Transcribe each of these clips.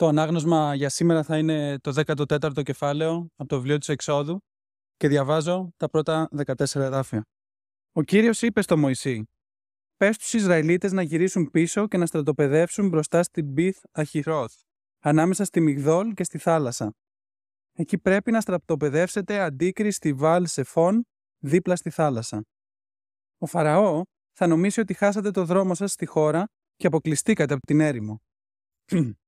Το ανάγνωσμα για σήμερα θα είναι το 14ο κεφάλαιο από το βιβλίο της Εξόδου και διαβάζω τα πρώτα 14 εδάφια. Ο Κύριος είπε στο Μωυσή «Πες στους Ισραηλίτες να γυρίσουν πίσω και να στρατοπεδεύσουν μπροστά στην Μπιθ Αχυρώθ, ανάμεσα στη Μιγδόλ και στη θάλασσα. Εκεί πρέπει να στρατοπεδεύσετε αντίκρι στη Βάλ Σεφών, δίπλα στη θάλασσα. Ο Φαραώ θα νομίσει ότι χάσατε το δρόμο σας στη χώρα και αποκλειστήκατε από την έρημο.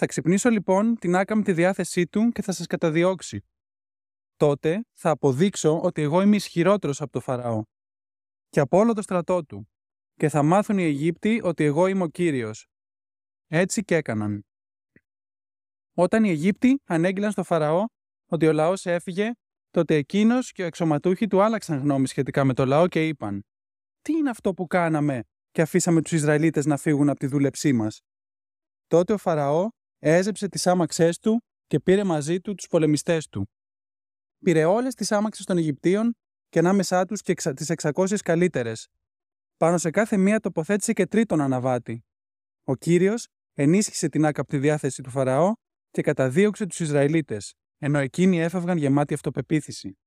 Θα ξυπνήσω λοιπόν την άκαμπτη διάθεσή του και θα σας καταδιώξει. Τότε θα αποδείξω ότι εγώ είμαι ισχυρότερος από το Φαραώ και από όλο το στρατό του και θα μάθουν οι Αιγύπτιοι ότι εγώ είμαι ο Κύριος. Έτσι και έκαναν. Όταν οι Αιγύπτιοι ανέγγειλαν στο Φαραώ ότι ο λαός έφυγε, τότε εκείνος και ο εξωματούχοι του άλλαξαν γνώμη σχετικά με το λαό και είπαν «Τι είναι αυτό που κάναμε και αφήσαμε τους Ισραηλίτες να φύγουν από τη δούλεψή μας». Τότε ο Φαραώ έζεψε τις άμαξές του και πήρε μαζί του τους πολεμιστές του. Πήρε όλες τις άμαξες των Αιγυπτίων και ανάμεσά τους και τις 600 καλύτερες. Πάνω σε κάθε μία τοποθέτησε και τρίτον αναβάτη. Ο Κύριος ενίσχυσε την άκαπτη διάθεση του Φαραώ και καταδίωξε τους Ισραηλίτες, ενώ εκείνοι έφευγαν γεμάτοι αυτοπεποίθηση.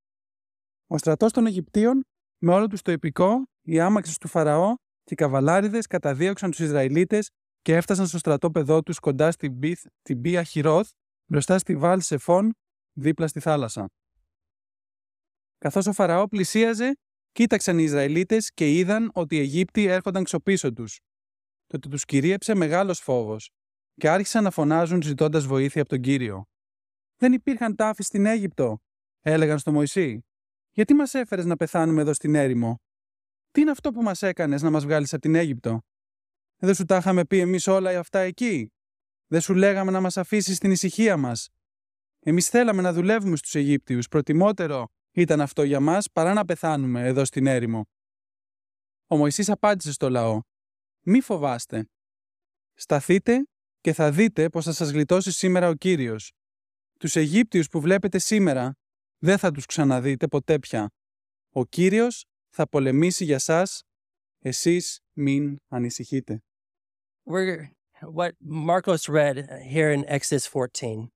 Ο στρατός των Αιγυπτίων, με όλο τους το υπηκό, οι άμαξες του Φαραώ και οι καβαλάριδες καταδίωξαν τους Ισραηλίτες και έφτασαν στο στρατόπεδό τους κοντά στην Μπιθ, την Μπία Χιρόθ, μπροστά στη Βάλ Σεφών, δίπλα στη θάλασσα. Καθώς ο Φαραώ πλησίαζε, κοίταξαν οι Ισραηλίτες και είδαν ότι οι Αιγύπτιοι έρχονταν ξοπίσω τους. Τότε τους κυρίεψε μεγάλος φόβος και άρχισαν να φωνάζουν ζητώντας βοήθεια από τον κύριο. Δεν υπήρχαν τάφοι στην Αίγυπτο, έλεγαν στο Μωυσή. Γιατί μας έφερες να πεθάνουμε εδώ στην έρημο; Τι είναι αυτό που μας έκανες να μας βγάλεις από την Αίγυπτο; Δεν σου τα είχαμε πει εμείς όλα αυτά εκεί; Δεν σου λέγαμε να μας αφήσεις στην ησυχία μας; Εμείς θέλαμε να δουλεύουμε στους Αιγύπτιους. Προτιμότερο ήταν αυτό για μας παρά να πεθάνουμε εδώ στην έρημο. Ο Μωυσής απάντησε στο λαό. Μη φοβάστε. Σταθείτε και θα δείτε πως θα σας γλιτώσει σήμερα ο Κύριος. Τους Αιγύπτιους που βλέπετε σήμερα δεν θα τους ξαναδείτε ποτέ πια. Ο Κύριος θα πολεμήσει για σας, εσείς μην ανησυχείτε we're what Marcos read here in Exodus 14.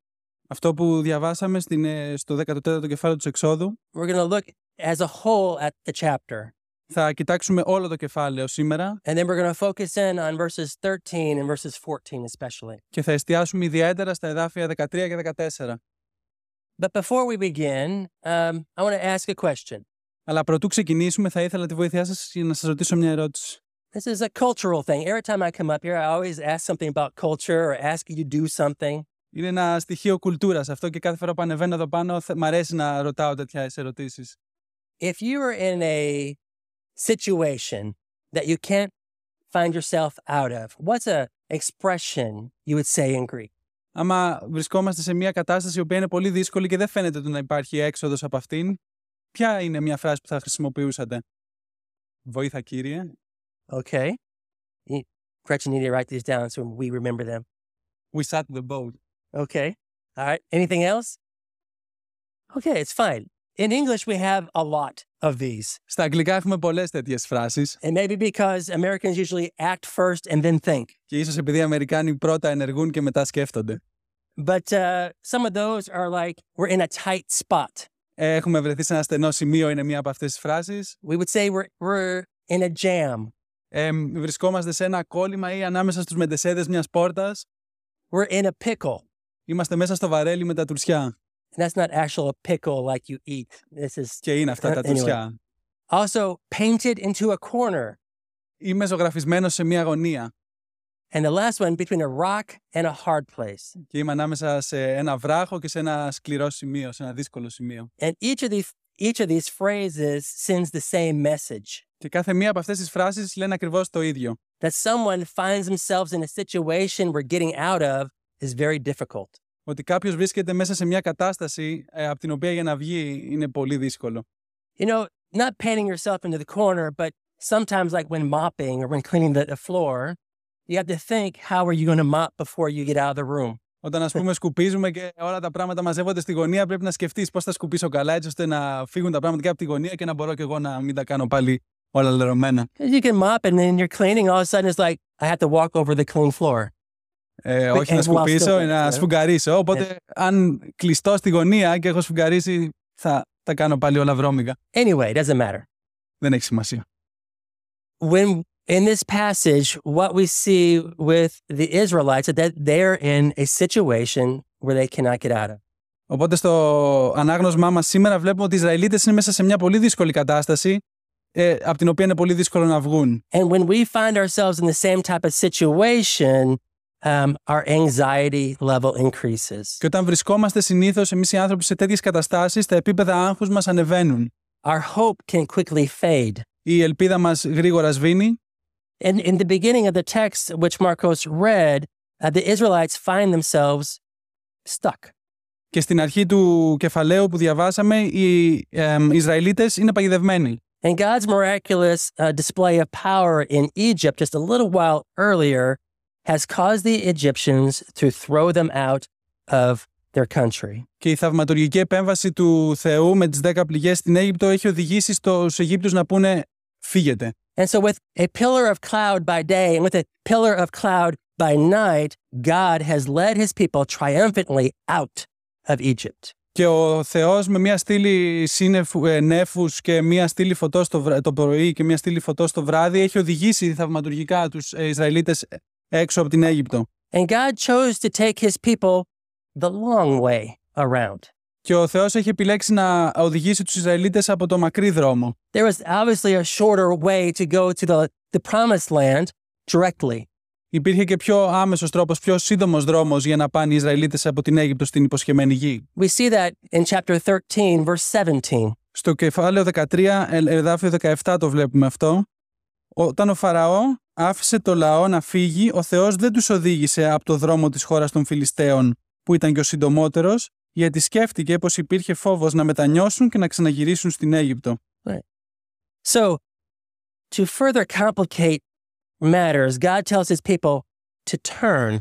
Αυτό που διαβάσαμε στην, στο 14ο κεφάλαιο του Εξόδου. We're going to look as a whole at the chapter. Θα κοιτάξουμε όλο το κεφάλαιο σήμερα. And then we're going to focus in on verses 13 and verses 14 especially. Και θα εστιάσουμε ιδιαίτερα στα εδάφια 13 και 14. But before we begin, um, I want to ask a question. Αλλά πρωτού ξεκινήσουμε, θα ήθελα τη βοήθειά σας να σας ρωτήσω μια ερώτηση. This is a cultural thing. Every time I come up here, I always ask something about culture or ask you do something. Είναι ένα στοιχείο κουλτούρας αυτό και κάθε φορά που ανεβαίνω εδώ πάνω, μ' αρέσει να ρωτάω τέτοιε ερωτήσεις. If you are in a situation that you can't find yourself out of, what's a expression you would say in Greek? Άμα βρισκόμαστε σε μια κατάσταση η οποία είναι πολύ δύσκολη και δεν φαίνεται να υπάρχει έξοδος από αυτήν, ποια είναι μια φράση που θα χρησιμοποιούσατε; Βοήθα κύριε. Okay. Gretchen, you need to write these down so we remember them. We sat the boat. Okay. All right. Anything else? Okay, it's fine. In English, we have a lot of these. Στα αγγλικά έχουμε πολλές τέτοιες φράσεις. And maybe because Americans usually act first and then think. Και ίσως επειδή οι Αμερικάνοι πρώτα ενεργούν και μετά σκέφτονται. But uh, some of those are like, we're in a tight spot. Έχουμε βρεθεί σε ένα στενό σημείο είναι μία από αυτές τις φράσεις. We would say we're, we're in a jam. Ε, βρισκόμαστε σε ένα κόλλημα ή ανάμεσα στους μεντεσέδες μιας πόρτας. We're in a pickle. Είμαστε μέσα στο βαρέλι με τα τουρσιά. And that's not actual a pickle like you eat. This is Και είναι αυτά τα Anyway. τουρσιά. also painted into a corner. Είμαι ζωγραφισμένος σε μια γωνία. And the last one between a rock and a hard place. Και είμαι ανάμεσα σε ένα βράχο και σε ένα σκληρό σημείο, σε ένα δύσκολο σημείο. And each of these each of these phrases sends the same message Και κάθε μία από αυτές τις φράσεις λένε ακριβώς το ίδιο. that someone finds themselves in a situation where getting out of is very difficult. Ότι κάποιος βρίσκεται μέσα σε μια κατάσταση ε, από την οποία για να βγει είναι πολύ δύσκολο. You know, not painting yourself into the corner, but sometimes like when mopping or when cleaning the, the floor, you have to think how are you going to mop before you get out of the room; Όταν ας πούμε σκουπίζουμε και όλα τα πράγματα μαζεύονται στη γωνία, πρέπει να σκεφτείς πώς θα σκουπίσω καλά έτσι ώστε να φύγουν τα πράγματα και από τη γωνία και να μπορώ και εγώ να μην τα κάνω πάλι όλα λερωμένα. You can mop and then you're cleaning. All of a sudden it's like I have to walk over the clean floor. Ε, όχι να σκουπίσω, ε, να σφουγγαρίσω. Οπότε αν κλειστώ στη γωνία και έχω σφουγγαρίσει, θα τα κάνω πάλι όλα βρώμικα. Anyway, it doesn't matter. Δεν έχει σημασία. When in this passage, what we see with the Israelites is that in a situation where they cannot get out of. Οπότε στο ανάγνωσμά μας σήμερα βλέπουμε ότι οι Ισραηλίτες είναι μέσα σε μια πολύ δύσκολη κατάσταση ε, από την οποία είναι πολύ δύσκολο να βγουν. And when we find ourselves in the same type of situation, um, our anxiety level increases. Και όταν βρισκόμαστε συνήθως εμείς οι άνθρωποι σε τέτοιες καταστάσεις, τα επίπεδα άγχους μας ανεβαίνουν. Our hope can quickly fade. Η ελπίδα μας γρήγορα σβήνει And in the beginning of the text, which Marcos read, uh, the Israelites find themselves stuck. και στην αρχή του κεφαλαίου που διαβάσαμε οι ε, Ισραηλίτες είναι παγιδευμένοι. And God's miraculous uh, display of power in Egypt just a little while earlier has caused the Egyptians to throw them out of their country. Και η θαυματουργική επέμβαση του Θεού με τις δέκα πληγές στην Αίγυπτο έχει οδηγήσει στους Αιγύπτους να πούνε φύγετε. And so, with a pillar of cloud by day and with a pillar of cloud by night, God has led his people triumphantly out of Egypt. Και ο Θεός με μια στήλη σύννεφου, ε, νέφους και μια στήλη φωτός το, βρα- το πρωί και μια στήλη φωτός το βράδυ έχει οδηγήσει θαυματουργικά τους ε, Ισραηλίτες έξω από την Αίγυπτο. And God chose to take his people the long way around. Και ο Θεός έχει επιλέξει να οδηγήσει τους Ισραηλίτες από το μακρύ δρόμο. There was obviously a shorter way to go to the, the promised land directly. Υπήρχε και πιο άμεσος τρόπος, πιο σύντομος δρόμος για να πάνε οι Ισραηλίτες από την Αίγυπτο στην υποσχεμένη γη. We see that in chapter 13, verse 17. Στο κεφάλαιο 13, ε, εδάφιο 17 το βλέπουμε αυτό. Όταν ο Φαραώ άφησε το λαό να φύγει, ο Θεός δεν τους οδήγησε από το δρόμο της χώρας των Φιλιστέων, που ήταν και ο συντομότερος, γιατί σκέφτηκε πως υπήρχε φόβος να μετανιώσουν και να ξαναγυρίσουν στην Αίγυπτο. So, to further complicate matters, God tells his people to turn,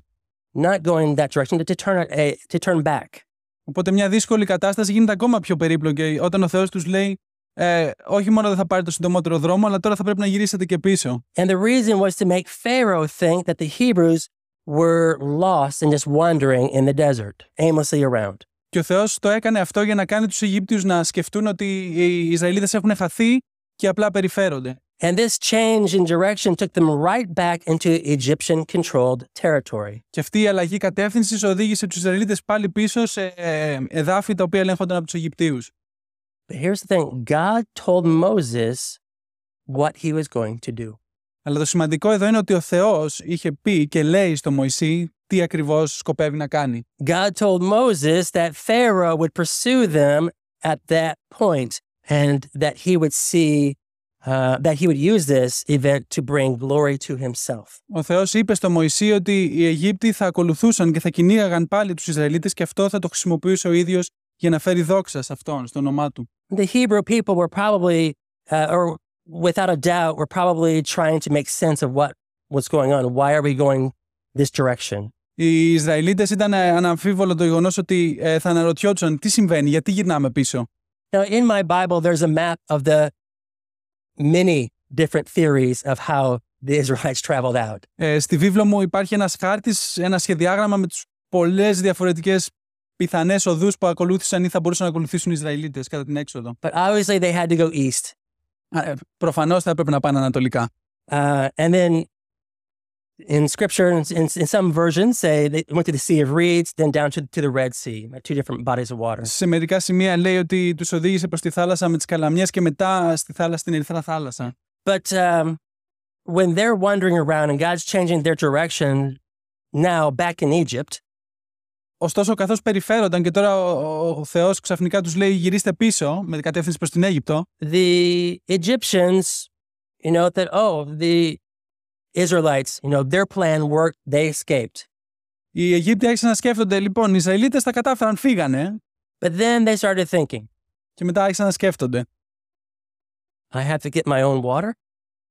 not going that direction, but to turn, a, to turn back. Οπότε μια δύσκολη κατάσταση γίνεται ακόμα πιο περίπλοκη όταν ο Θεός τους λέει ε, όχι μόνο δεν θα πάρει το συντομότερο δρόμο, αλλά τώρα θα πρέπει να γυρίσετε και πίσω. And the reason was to make Pharaoh think that the Hebrews were lost and just wandering in the desert, aimlessly around. Και ο Θεός το έκανε αυτό για να κάνει τους Αιγύπτιους να σκεφτούν ότι οι Ισραηλίτες έχουν χαθεί και απλά περιφέρονται. And this change in direction took them right back into Egyptian controlled territory. Και αυτή η αλλαγή κατεύθυνση οδήγησε τους Ισραηλίτες πάλι πίσω σε ε, εδάφη τα οποία ελέγχονταν από τους Αιγυπτίους. But here's the thing God told Moses what he was going to do. Αλλά το σημαντικό εδώ είναι ότι ο Θεός είχε πει και λέει στο Μωυσή τι ακριβώς σκοπεύει να κάνει. God told Moses that Pharaoh would pursue them at that point and that he would see uh, that he would use this event to bring glory to himself. Ο Θεός είπε στο Μωυσή ότι οι Αιγύπτιοι θα ακολουθούσαν και θα κυνήγαγαν πάλι τους Ισραηλίτες και αυτό θα το χρησιμοποιούσε ο ίδιος για να φέρει δόξα σε αυτόν, στο όνομά του. The Hebrew people were probably, uh, or without a doubt, were probably trying to make sense of what was going on. Why are we going this direction? Οι Ισραηλίτες ήταν ε, αναμφίβολο το γεγονός ότι ε, θα αναρωτιόντουσαν τι συμβαίνει, γιατί γυρνάμε πίσω; Now, in my Bible, there's a map of the many different theories of how the Israelites traveled out. Ε, στη βίβλο μου υπάρχει ένας χάρτης, ένα σχεδιάγραμμα με τις πολλές διαφορετικές πιθανές οδούς που ακολούθησαν ή θα μπορούσαν να ακολουθήσουν οι Ισραηλίτες κατά την έξοδο. But obviously, they had to go east. Α, ε, προφανώς θα έπρεπε να πάνε ανατολικά. Uh, and then in scripture, in, in, in some versions, say they went to the Sea of Reeds, then down to, to the Red Sea, like two different bodies of water. Σε μερικά σημεία λέει ότι τους οδήγησε προς τη θάλασσα με τις καλαμιές και μετά στη θάλασσα, στην Ερυθρά θάλασσα. But um, when they're wandering around and God's changing their direction now back in Egypt, Ωστόσο, καθώς περιφέρονταν και τώρα ο, ο, ο Θεός ξαφνικά τους λέει γυρίστε πίσω με κατεύθυνση προς την Αίγυπτο, the Egyptians, you know, that, oh, the Israelites, you know, their plan worked, they escaped. οι Αιγύπτιοι άρχισαν να σκέφτονται λοιπόν οι Ισραηλίτες τα κατάφεραν, φύγανε But then they started thinking, και μετά άρχισαν να σκέφτονται I have to get my own water.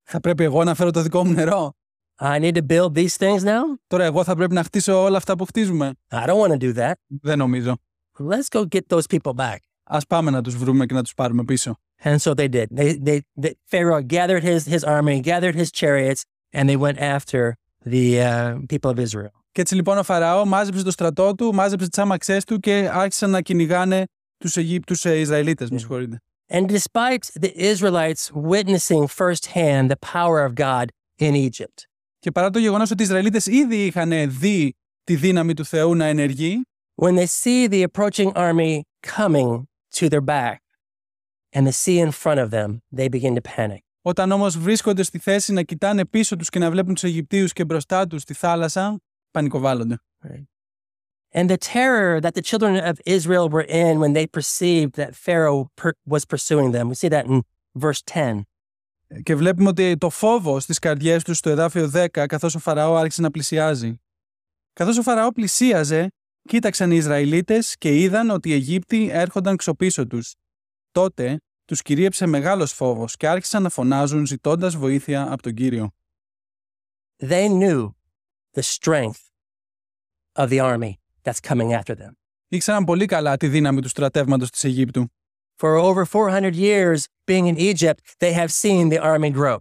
θα πρέπει εγώ να φέρω το δικό μου νερό. I need to build these things now. Τώρα εγώ θα πρέπει να χτίσω όλα αυτά που χτίζουμε. I don't want to do that. Δεν νομίζω. Let's go get those people back. Ας πάμε να τους βρούμε και να τους πάρουμε πίσω. And so they did. They, they, they Pharaoh gathered his, his army, gathered his chariots, and they went after the uh, people of Israel. Και έτσι λοιπόν ο Φαραώ μάζεψε το στρατό του, μάζεψε τις άμαξές του και άρχισαν να κυνηγάνε τους Αιγύπτους ε, Ισραηλίτες, με Ναι. συγχωρείτε. And despite the Israelites witnessing firsthand the power of God in Egypt, Και παρά το γεγονός ότι οι Ισραηλίτες ήδη είχαν δει τη δύναμη του Θεού να ενεργεί, when they see the approaching army coming to their back and the sea in front of them, they begin to panic. Όταν όμως βρίσκονται στη θέση να κοιτάνε πίσω τους και να βλέπουν τους Αιγυπτίους και μπροστά τους στη θάλασσα, πανικοβάλλονται. And the terror that the children of Israel were in when they perceived that Pharaoh per- was pursuing them. We see that in verse 10. Και βλέπουμε ότι το φόβο στις καρδιές τους στο εδάφιο 10, καθώς ο Φαραώ άρχισε να πλησιάζει. Καθώς ο Φαραώ πλησίαζε, κοίταξαν οι Ισραηλίτες και είδαν ότι οι Αιγύπτιοι έρχονταν ξοπίσω τους. Τότε τους κυρίεψε μεγάλος φόβος και άρχισαν να φωνάζουν ζητώντας βοήθεια από τον Κύριο. They knew the strength of the army that's coming after them. Ήξεραν πολύ καλά τη δύναμη του στρατεύματος της Αιγύπτου. For over 400 years being in Egypt, they have seen the army grow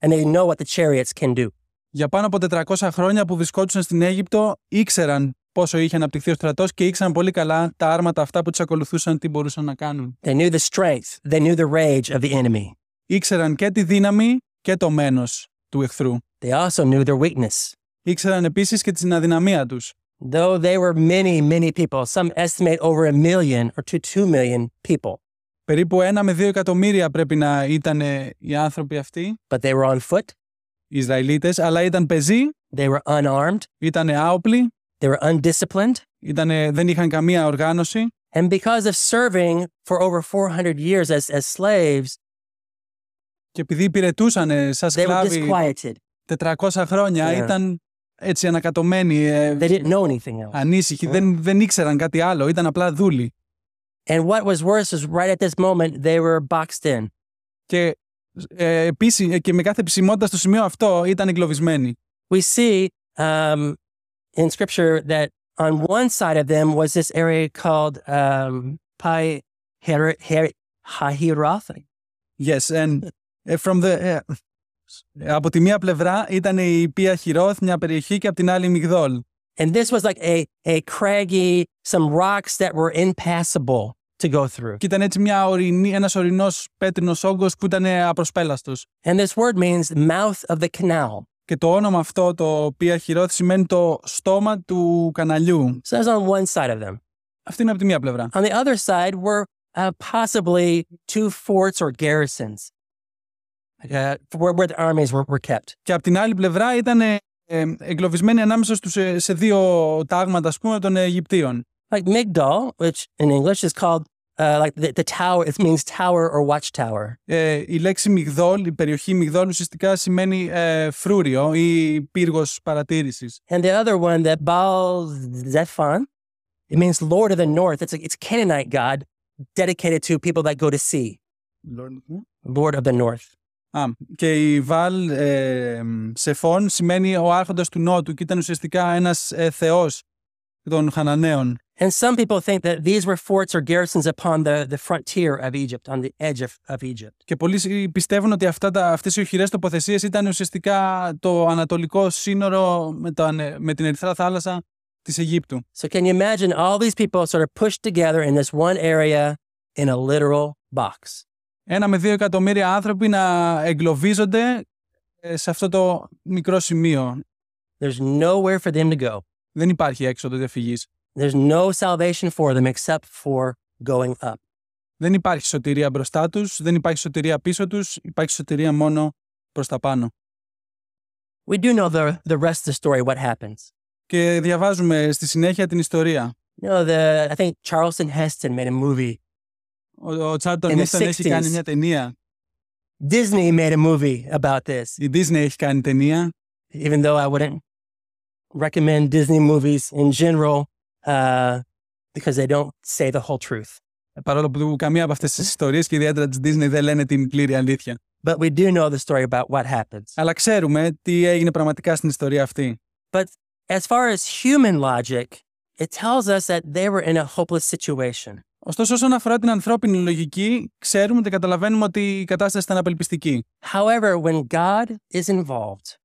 and they know what the chariots can do. Για πάνω από 400 χρόνια που βρισκόντουσαν στην Αίγυπτο, ήξεραν πόσο είχε αναπτυχθεί ο στρατός και ήξεραν πολύ καλά τα άρματα αυτά που τους ακολουθούσαν τι μπορούσαν να κάνουν. They knew the strength, they knew the rage of the enemy. Ήξεραν και τη δύναμη και το μένος του εχθρού. They also knew their weakness. Ήξεραν επίσης και την αδυναμία τους. Though they were many, many people, some estimate over a million or to two million people, Περίπου ένα με δύο εκατομμύρια πρέπει να ήταν οι άνθρωποι αυτοί, but they were on foot, οι Ισραηλίτες, αλλά ήταν πεζοί, they were unarmed, ήταν άοπλοι, they were undisciplined. ήτανε, δεν είχαν καμία οργάνωση And because of serving for over 400 years as, as slaves, και επειδή υπηρετούσαν σαν they were σκλάβοι disquieted. 400 χρόνια, Yeah. ήταν έτσι ανακατωμένοι, ε, They didn't know anything else. ανήσυχοι, δεν, δεν ήξεραν κάτι άλλο, ήταν απλά δούλοι. And what was worse is right at this moment, they were boxed in. Και ε, επίσης, και με κάθε επισημότητα στο σημείο αυτό ήταν εγκλωβισμένοι. We see um, in scripture that on one side of them was this area called um, Pi Her- Her- Hahiroth. Yes, and uh, from the, ε, από τη μία πλευρά ήταν η Πία Χιρόθ, μια περιοχή, και από την άλλη η Μιγδόλ. And this was like a, a craggy, some rocks that were impassable to go through. Και ήταν έτσι μια ορεινή, ένας ορεινός πέτρινος όγκος που ήταν απροσπέλαστος. And this word means mouth of the canal. Και το όνομα αυτό, το Πία Χιρόθ, σημαίνει το στόμα του καναλιού. So that's on one side of them. Αυτή είναι από τη μία πλευρά. On the other side were uh, possibly two forts or garrisons uh, where, where the armies were, were kept. Και από την άλλη πλευρά ήταν ε, ε, εγκλωβισμένοι ανάμεσα στους, ε, σε δύο τάγματα, ας πούμε, των Αιγυπτίων. Like Migdal, which in English is called uh, like the, the tower, it means tower or watchtower. Ε, η λέξη Μιγδόλ, η περιοχή Μιγδόλ ουσιαστικά σημαίνει ε, φρούριο ή πύργος παρατήρησης. And the other one, that Baal Zephon, it means Lord of the North. It's a, it's a Canaanite god dedicated to people that go to sea. Lord of the North. Α, και η Βάλ ε, Σεφών σημαίνει ο άρχοντας του Νότου και ήταν ουσιαστικά ένας ε, θεός των Χαναναίων. And some people think that these were forts or garrisons upon the, the frontier of Egypt, on the edge of, of Egypt. Και πολλοί σι- πιστεύουν ότι αυτά τα, αυτές οι οχυρές τοποθεσίες ήταν ουσιαστικά το ανατολικό σύνορο με, το, ανε- με την Ερυθρά θάλασσα της Αιγύπτου. So can you imagine all these people sort of pushed together in this one area in a literal box? Ένα με δύο εκατομμύρια άνθρωποι να εγκλωβίζονται ε, σε αυτό το μικρό σημείο. There's nowhere for them to go. Δεν υπάρχει έξοδος διαφυγής. There's no salvation for them except for going up. Δεν υπάρχει σωτηρία μπροστά τους, δεν υπάρχει σωτηρία πίσω τους, υπάρχει σωτηρία μόνο προς τα πάνω. We do know the, the rest of the story, what happens. Και διαβάζουμε στη συνέχεια την ιστορία. You know, the, I think Charleston Heston made a movie. Ο, ο Τσάρτον In the Ίστον έχει 60s. κάνει μια ταινία. Disney made a movie about this, Η Disney έχει κάνει ταινία. even though I wouldn't recommend Disney movies in general uh, because they don't say the whole truth. Παρόλο που καμία από αυτές τις ιστορίες και ιδιαίτερα της Disney δεν λένε την πλήρη αλήθεια. But we do know the story about what happens. Αλλά ξέρουμε τι έγινε πραγματικά στην ιστορία αυτή. As far as human logic, it tells us that they were in a hopeless situation. Ωστόσο, όσον αφορά την ανθρώπινη λογική, ξέρουμε και καταλαβαίνουμε ότι η κατάσταση ήταν απελπιστική. However, when God is involved,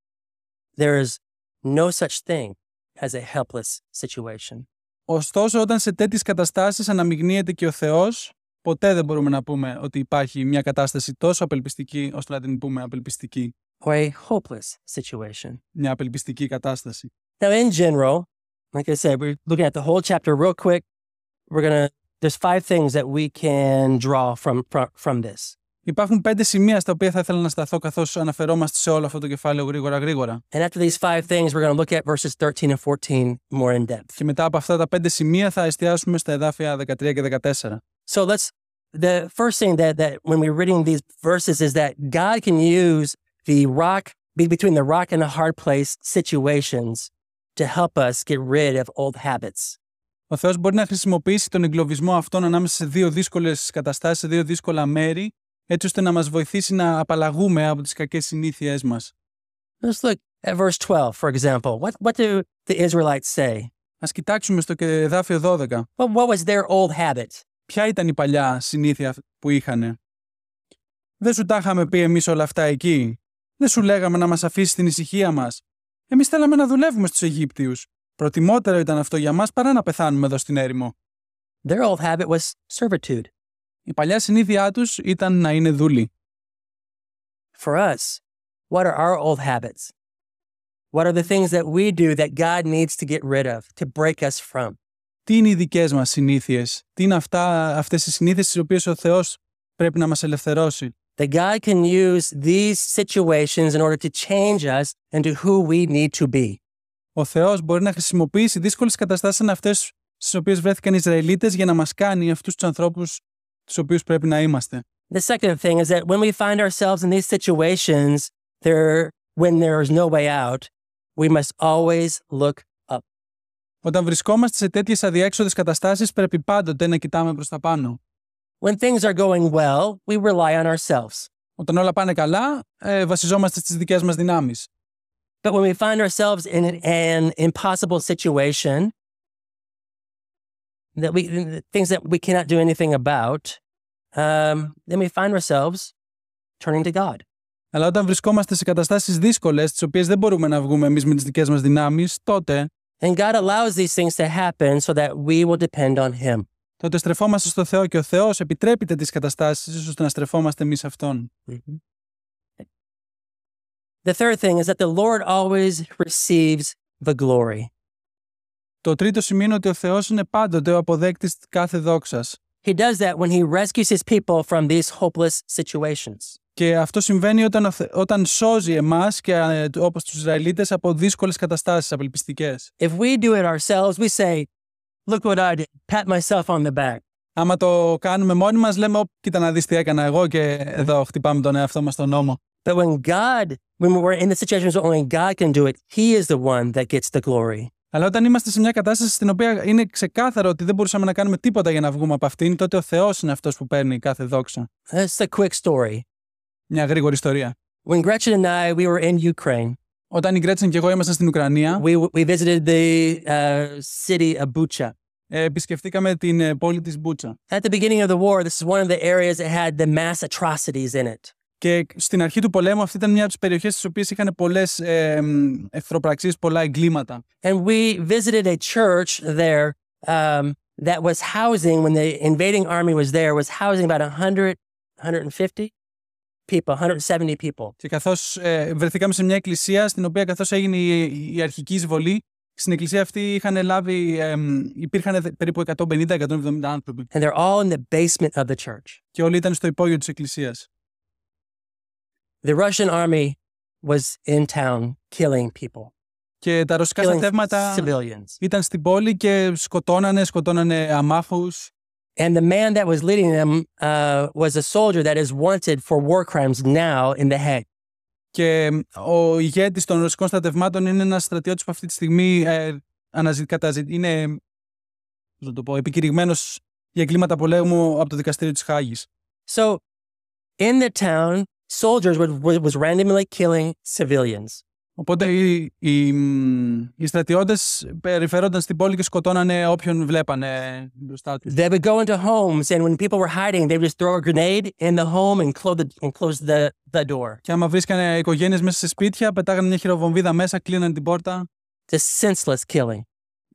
there is no such thing as a helpless situation. Ωστόσο, όταν σε τέτοιες καταστάσεις αναμειγνύεται και ο Θεός, ποτέ δεν μπορούμε να πούμε ότι υπάρχει μια κατάσταση τόσο απελπιστική ώστε να την πούμε απελπιστική. or a hopeless situation. Μια απελπιστική κατάσταση. Now, in general, like I said, we're looking at the whole chapter real quick. We're gonna. There's five things that we can draw from from, from this, Υπάρχουν πέντε σημεία στα οποία θα ήθελα να σταθώ καθώς αναφερόμαστε σε όλο αυτό το κεφάλαιο γρήγορα γρήγορα. and after these five things, we're gonna look at verses 13 and 14 more in depth. Και μετά από αυτά τα πέντε σημεία θα εστιάσουμε στα εδάφια 13 και 14. So let's. The first thing that that when we're reading these verses is that God can use the rock be between the rock and the hard place situations to help us get rid of old habits. Ο Θεός μπορεί να χρησιμοποιήσει τον εγκλωβισμό αυτόν ανάμεσα σε δύο δύσκολες καταστάσεις, σε δύο δύσκολα μέρη, έτσι ώστε να μας βοηθήσει να απαλλαγούμε από τις κακές συνήθειές μας. Let's look at verse 12, for example. What, what do the Israelites say? Ας κοιτάξουμε στο και- εδάφιο 12. What, what was their old habit? Ποια ήταν η παλιά συνήθεια που είχανε; Δεν σου τα είχαμε πει εμείς όλα αυτά εκεί. Δεν σου λέγαμε να μας αφήσεις την ησυχία μας. Εμείς θέλαμε να δουλεύουμε στους Αιγύπτιους. Προτιμότερο ήταν αυτό για μας παρά να πεθάνουμε εδώ στην έρημο. Their old habit was servitude. Η παλιά συνήθειά τους ήταν να είναι δούλοι. For us, what are our old habits? What are the things that we do that God needs to get rid of, to break us from? Τι είναι οι δικές μας συνήθειες; Τι είναι αυτά, αυτές οι συνήθειες τις οποίες ο Θεός πρέπει να μας ελευθερώσει; That God can use these situations in order to change us into who we need to be. Ο Θεός μπορεί να χρησιμοποιήσει δύσκολες καταστάσεις σαν αυτές στις οποίες βρέθηκαν οι Ισραηλίτες για να μας κάνει αυτούς τους ανθρώπους τους οποίους πρέπει να είμαστε. The second thing is that when we find ourselves in these situations, there when there is no way out, we must always look up. Όταν βρισκόμαστε σε τέτοιες αδιέξοδες καταστάσεις πρέπει πάντοτε να κοιτάμε προς τα πάνω. When things are going well, we rely on ourselves. Όταν όλα πάνε καλά, ε, βασιζόμαστε στις δικές μας δυνάμεις. But when we find ourselves in an, an impossible situation that we things that we cannot do anything about, um, then we find ourselves turning to God. Αλλά όταν βρισκόμαστε σε καταστάσεις δύσκολες, τις οποίες δεν μπορούμε να βγούμε εμείς με τις δικές μας δυνάμεις, τότε, And God allows these things to happen so that we will depend on Him. τότε στρεφόμαστε στο Θεό και ο Θεός επιτρέπει τις καταστάσεις ώστε να στρεφόμαστε εμείς σε Αυτόν. The third thing is that the Lord always receives the glory. Το τρίτο σημείο είναι ότι ο Θεός είναι πάντοτε ο αποδέκτης κάθε δόξας. He does that when He rescues His people from these hopeless situations. Και αυτό συμβαίνει όταν, ο Θε- όταν σώζει εμάς και ε, όπως τους Ισραηλίτες από δύσκολες καταστάσεις απελπιστικές. If we do it ourselves, we say, Look what I did, pat myself on the back. Άμα το κάνουμε μόνοι μας λέμε «Ω, κοίτα να δεις τι έκανα εγώ και εδώ χτυπάμε τον εαυτό μας στον νόμο. But when God, when we're in the situations where only God can do it, He is the one that gets the glory. Αλλά όταν είμαστε σε μια κατάσταση στην οποία είναι ξεκάθαρο ότι δεν μπορούσαμε να κάνουμε τίποτα για να βγούμε από αυτήν, τότε ο Θεός είναι αυτός που παίρνει κάθε δόξα. That's a quick story. Μια γρήγορη ιστορία. When Gretchen and I, we were in Ukraine, Όταν η Γκρέτσεν και εγώ ήμασταν στην Ουκρανία, we, we visited the uh, city of Bucha. ε, επισκεφτήκαμε την ε, πόλη της Μπούτσα. At the beginning of the war, this is one of the areas that had the mass atrocities in it. Και στην αρχή του πολέμου αυτή ήταν μια από τις περιοχές στις οποίες είχαν πολλές ε, μ, εχθροπραξίες, πολλά εγκλήματα. And we visited a church there um, that was housing, when the invading army was there, was housing about 100, 150 people, 170 people. Και καθώς ε, βρεθήκαμε σε μια εκκλησία στην οποία καθώς έγινε η, η αρχική εισβολή, στην εκκλησία αυτή είχαν λάβει, ε, μ, υπήρχαν δε- περίπου 150-170 άνθρωποι And they're all in the basement of the church. και όλοι ήταν στο υπόγειο της εκκλησίας. The Russian army was in town killing people, Και τα ρωσικά killing στρατεύματα civilians. ήταν στην πόλη και σκοτώνανε, σκοτώνανε αμάχους And the man that was leading them uh, was a soldier that is wanted for war crimes now in The Hague. και ο ηγέτης των ρωσικών στρατευμάτων είναι ένας στρατιώτης που αυτή τη στιγμή ε, αναζη, καταζη, είναι πώς να το πω, επικηρυγμένος για εγκλήματα πολέμου από το δικαστήριο της Χάγης. So, in the town, soldiers would, would, was randomly killing civilians. Οπότε οι, οι, μ, οι στρατιώτες περιφερόνταν στην πόλη και σκοτώνανε όποιον βλέπανε μπροστά τους. They would go into homes, and when people were hiding, they would just throw a grenade in the home and close the, and close the, the door. Και άμα βρίσκανε οικογένειες μέσα σε σπίτια, πετάγανε μια χειροβομβίδα μέσα, κλείνανε την πόρτα. just senseless killing.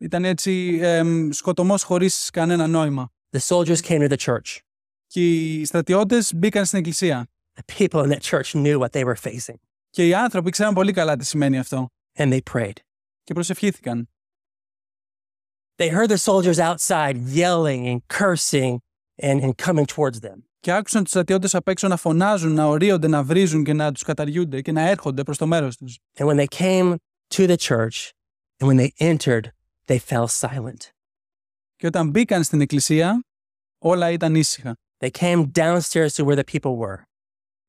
Ήταν έτσι εμ, σκοτωμός χωρίς κανένα νόημα. The soldiers came to the church. Και οι στρατιώτες μπήκαν στην εκκλησία. The people in that church knew what they were facing, Και οι άνθρωποι ξέραν πολύ καλά τι σημαίνει αυτό. and they prayed. Και προσευχήθηκαν. They heard the soldiers outside yelling and cursing and, and coming towards them. Και άκουσαν τους στρατιώτες απ' έξω να φωνάζουν, να ορίονται, να βρίζουν και να τους καταριούνται και να έρχονται προς το μέρος τους. And when they came to the church and when they entered, they fell silent. Και όταν μπήκαν στην εκκλησία, όλα ήταν ήσυχα. They came downstairs to where the people were,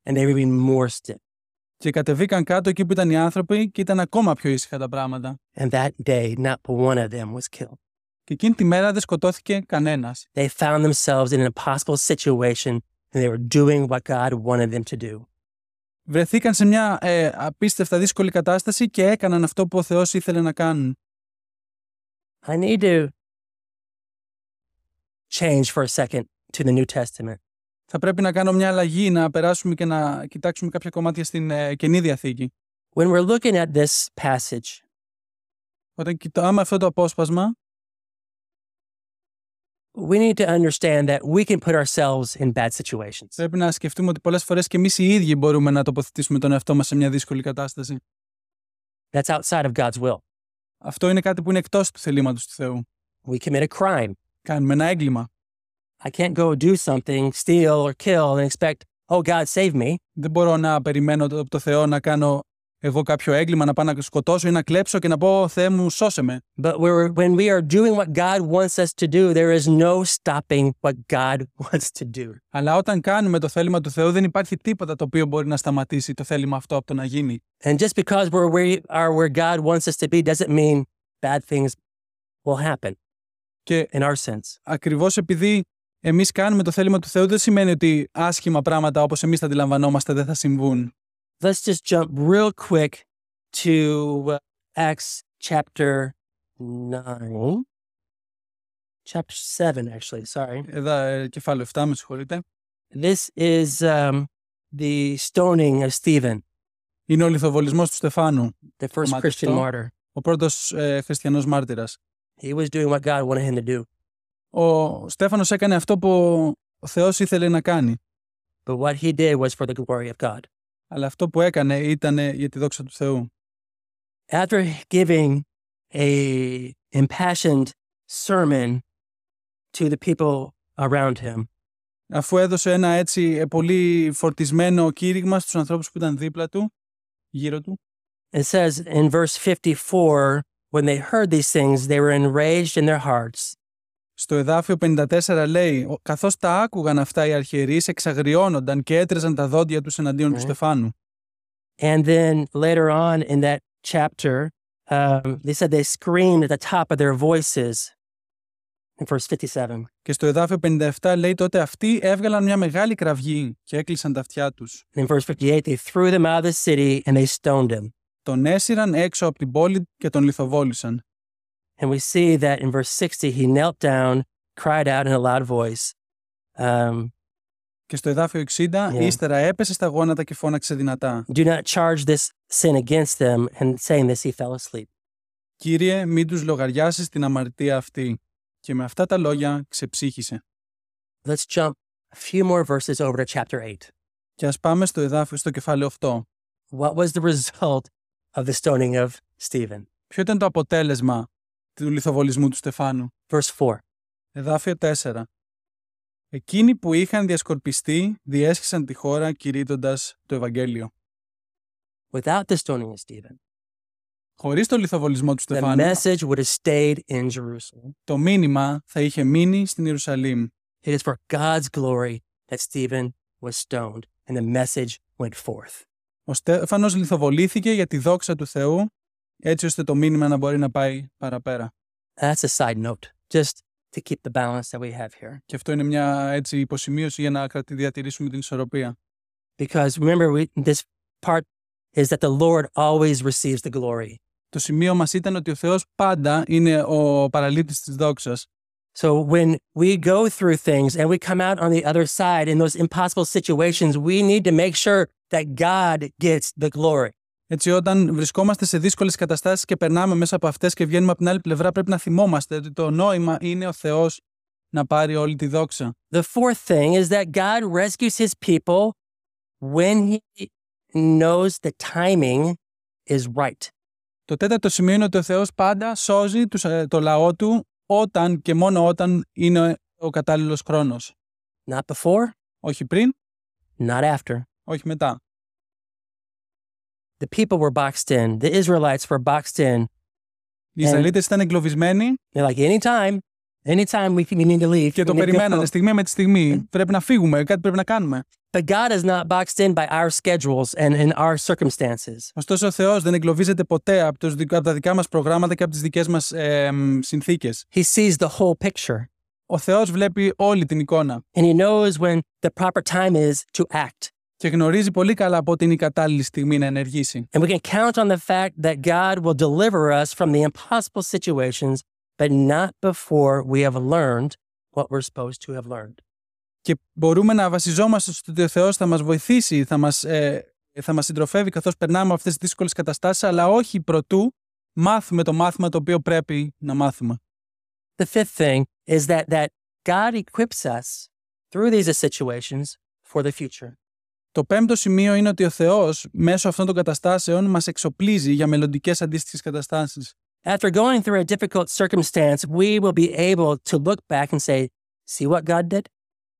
And they were even more still. Και κατεβήκαν κάτω εκεί που ήταν οι άνθρωποι και ήταν ακόμα πιο ήσυχα τα πράγματα. And that day, not one of them was killed. Και εκείνη τη μέρα δεν σκοτώθηκε κανένας. They found themselves in an impossible situation, and they were doing what God wanted them to do. Βρεθήκαν σε μια ε, απίστευτα δύσκολη κατάσταση και έκαναν αυτό που ο Θεός ήθελε να κάνουν. I need to change for a second to the New Testament. Θα πρέπει να κάνω μια αλλαγή, να περάσουμε και να κοιτάξουμε κάποια κομμάτια στην ε, Καινή Διαθήκη. When we're looking at this passage, Όταν κοιτάμε αυτό το απόσπασμα, we need to understand that we can put ourselves in bad situations. πρέπει να σκεφτούμε ότι πολλές φορές και εμείς οι ίδιοι μπορούμε να τοποθετήσουμε τον εαυτό μας σε μια δύσκολη κατάσταση. That's outside of God's will. Αυτό είναι κάτι που είναι εκτός του θελήματος του Θεού. We commit a crime. Κάνουμε ένα έγκλημα. I can't go do something, steal or kill, and expect, oh, God, save me. Δεν μπορώ να περιμένω το- από το Θεό να κάνω εγώ κάποιο έγκλημα, να πάω να σκοτώσω ή να κλέψω και να πω «Θεέ μου, σώσε με». But we're, when we are doing what God wants us to do, there is no stopping what God wants to do. Αλλά όταν κάνουμε το θέλημα του Θεού δεν υπάρχει τίποτα το οποίο μπορεί να σταματήσει το θέλημα αυτό από το να γίνει. And just because we're where we are where God wants us to be doesn't mean bad things will happen Και in our sense. ακριβώς επειδή εμείς κάνουμε το θέλημα του Θεού δεν σημαίνει ότι άσχημα πράγματα όπως εμείς τα αντιλαμβανόμαστε δεν θα συμβούν. Let's just jump real quick to uh, Acts chapter 9. Chapter 7, actually. Sorry. Εδώ ε, κεφάλαιο 7, με συγχωρείτε. This is um, the stoning of Stephen, Είναι ο λιθοβολισμός του Στεφάνου, the first Κομμάτι Christian αυτό. martyr. ο πρώτος ε, χριστιανός μάρτυρας. He was doing what God wanted him to do. Ο Στέφανος έκανε αυτό που ο Θεός ήθελε να κάνει. But what he did was for the glory of God. Αλλά αυτό που έκανε ήταν για τη δόξα του Θεού. After giving a impassioned sermon to the people around him, Αφού έδωσε ένα έτσι ε, πολύ φορτισμένο κήρυγμα στους ανθρώπους που ήταν δίπλα του, γύρω του, it says in verse 54 when they heard these things, they were enraged in their hearts. Στο εδάφιο 54 λέει «Ο- «Καθώς τα άκουγαν αυτά οι αρχιερείς, εξαγριώνονταν και έτρεζαν τα δόντια τους εναντίον του Ναι. Στεφάνου». And then later on in that chapter, um, they said they screamed at the top of their voices. In verse 57. Και στο εδάφιο 57 λέει «Τότε αυτοί έβγαλαν μια μεγάλη κραυγή και έκλεισαν τα αυτιά τους. In verse 58, they threw them out of the city and they stoned him. Τον έσυραν έξω από την πόλη και τον λιθοβόλησαν». And we see that in verse 60, he knelt down, cried out in a loud voice. Um, Και στο εδάφιο 60 Yeah. ύστερα έπεσε στα γόνατα και φώναξε δυνατά. Do not charge this sin against them. And saying this, he fell asleep. «Κύριε, μην τους λογαριάσεις την αμαρτία αυτή». Και με αυτά τα λόγια ξεψύχησε. Let's jump a few more verses over to chapter 8. Και ας πάμε στο εδάφιο στο κεφάλαιο 8. What was the result of the stoning of Stephen? Ποιο ήταν το αποτέλεσμα του λιθοβολισμού του Στεφάνου. Verse 4. Εδάφιο 4. Εκείνοι που είχαν διασκορπιστεί διέσχισαν τη χώρα κηρύττοντας το Ευαγγέλιο. Without the stoning of Stephen, Χωρίς το λιθοβολισμό του the Στεφάνου, message would have stayed in Jerusalem. το μήνυμα θα είχε μείνει στην Ιερουσαλήμ. It is for God's glory that Stephen was stoned and the message went forth. Ο Στέφανος λιθοβολήθηκε για τη δόξα του Θεού, έτσι ώστε το μήνυμα να μπορεί να πάει παραπέρα. That's a side note, just to keep the balance that we have here. Και αυτό είναι μια έτσι υποσημείωση για να κρατη- διατηρήσουμε την ισορροπία. Because remember, we, this part is that the Lord always receives the glory. Το σημείο μας ήταν ότι ο Θεός πάντα είναι ο παραλήπτης της δόξας. So when we go through things and we come out on the other side in those impossible situations, we need to make sure that God gets the glory. Έτσι, όταν βρισκόμαστε σε δύσκολες καταστάσεις και περνάμε μέσα από αυτές και βγαίνουμε από την άλλη πλευρά, πρέπει να θυμόμαστε ότι το νόημα είναι ο Θεός να πάρει όλη τη δόξα. The fourth thing is that God rescues his people when he knows the timing is right. Το τέταρτο σημείο είναι ότι ο Θεός πάντα σώζει τους, ε, το λαό του όταν και μόνο όταν είναι ο κατάλληλος χρόνος. Not before, Όχι πριν, not after. όχι μετά. The people were boxed in. The Israelites were boxed in. Οι Ισραηλίτε ήταν εγκλωβισμένοι They're like, anytime, anytime we, we need to leave. και we το need to go περιμένανε home." στιγμή με τη στιγμή. Πρέπει να φύγουμε, κάτι πρέπει να κάνουμε. But God is not boxed in by our schedules and in our circumstances. Ωστόσο, ο Θεό δεν εγκλωβίζεται ποτέ από, τους, δικ- από τα δικά μα προγράμματα και από τι δικέ μα ε, συνθήκε. He sees the whole picture Ο Θεό βλέπει όλη την εικόνα and he knows when the proper time is to act. Και γνωρίζει πολύ καλά πότε είναι η κατάλληλη στιγμή να ενεργήσει. And we can count on the fact that God will deliver us from the impossible situations, but not before we have learned what we're supposed to have learned. Και μπορούμε να βασιζόμαστε στο ότι ο Θεός θα μας βοηθήσει, θα μας ε, θα μας συντροφεύει καθώς περνάμε αυτές τις δύσκολες καταστάσεις, αλλά όχι προτού μάθουμε το μάθημα το οποίο πρέπει να μάθουμε. The fifth thing is that, that God equips us through these situations for the future. Το πέμπτο σημείο είναι ότι ο Θεός μέσω αυτών των καταστάσεων μας εξοπλίζει για μελλοντικές αντίστοιχες καταστάσεις. After going through a difficult circumstance, we will be able to look back and say, See what God did?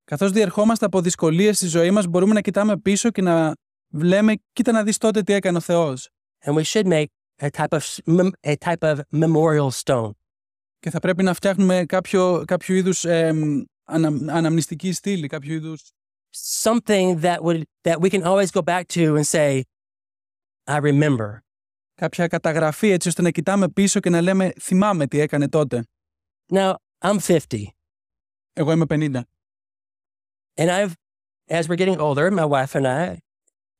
Καθώς διερχόμαστε από δυσκολίες στη ζωή μας, μπορούμε να κοιτάμε πίσω και να λέμε, κοίτα να δεις τότε τι έκανε ο Θεός. And we should make a type of, mem- a type of memorial stone. Και θα πρέπει να φτιάχνουμε κάποιο, κάποιο είδους ανα, αναμνηστική στήλη, κάποιο είδους. Something that, would, that we can always go back to and say, I remember. κάποια καταγραφή έτσι ώστε να κοιτάμε πίσω και να λέμε θυμάμαι τι έκανε τότε. Now, I'm 50, Εγώ είμαι 50. and I've, as we're getting older, my wife and I,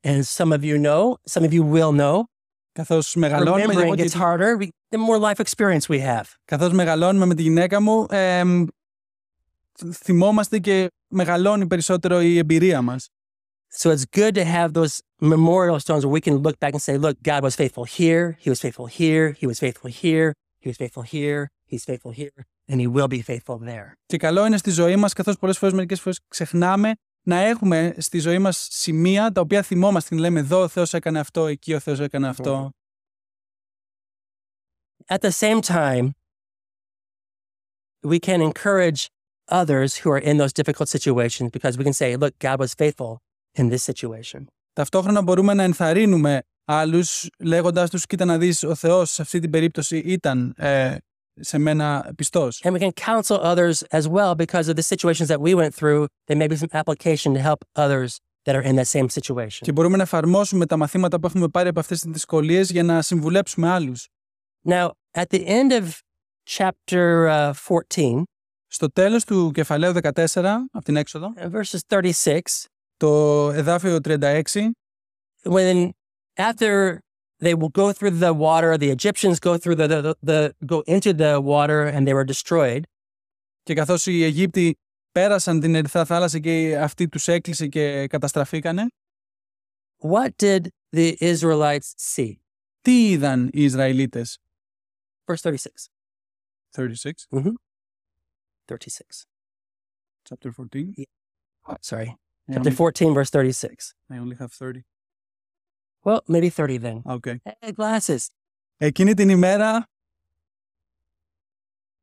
and some of you know, some of you will know, Καθώς μεγαλώνουμε, εγώ remembering και- gets harder we- the more life experience we have. καθώς μεγαλώνουμε με τη γυναίκα μου, εμ, θυμόμαστε και μεγαλώνει περισσότερο η εμπειρία μας. So it's good to have those memorial stones where we can look back and say, look, God was faithful here, He was faithful here, He was faithful here, He was faithful here, He's faithful here, and He will be faithful there. Και καλό είναι στη ζωή μας, καθώς πολλές φορές μερικές φορές ξεχνάμε, να έχουμε στη ζωή μας σημεία τα οποία θυμόμαστε. να Λέμε εδώ ο Θεός έκανε αυτό, εκεί ο Θεός έκανε αυτό. At the same time, we can encourage others who are in those difficult situations because we can say, look, God was faithful in this situation. Ταυτόχρονα μπορούμε να ενθαρρύνουμε άλλους λέγοντας τους κοίτα να δεις ο Θεός σε αυτή την περίπτωση ήταν ε, σε μένα πιστός. And we can counsel others as well because of the situations that we went through. There may be some application to help others that are in that same situation. Και μπορούμε να εφαρμόσουμε τα μαθήματα που έχουμε πάρει από αυτές τις δυσκολίες για να συμβουλέψουμε άλλους. Now, at the end of chapter uh, 14, Στο τέλος του κεφαλαίου 14, από την έξοδο, uh, verses 36, το εδάφιο 36, when after they will go through the water, the Egyptians go through the, the, the go into the water and they were destroyed. και καθώς οι Αιγύπτιοι πέρασαν την Ερυθρά θάλασσα και αυτή τους έκλεισε και καταστραφήκανε, What did the Israelites see? τι είδαν οι Ισραηλίτες; Verse 36. 36, 36. chapter 14. Sorry. I Chapter only, 14, verse 36. I only have 30. Well, maybe 30 then. Okay. Hey, glasses. Εκείνη την ημέρα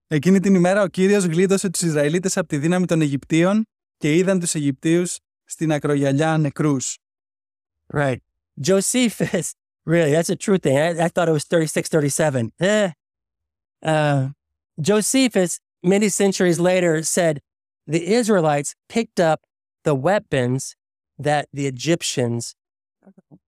Εκείνη την ημέρα ο Κύριος γλίτωσε τους Ισραηλίτες από τη δύναμη των Αιγυπτίων και είδαν τους Αιγυπτίους στην ακρογιαλιά νεκρούς. Right. Josephus, really, that's a true thing. I, I thought it was 36, 37. Eh. Uh, Josephus, many centuries later, said the Israelites picked up the weapons that the Egyptians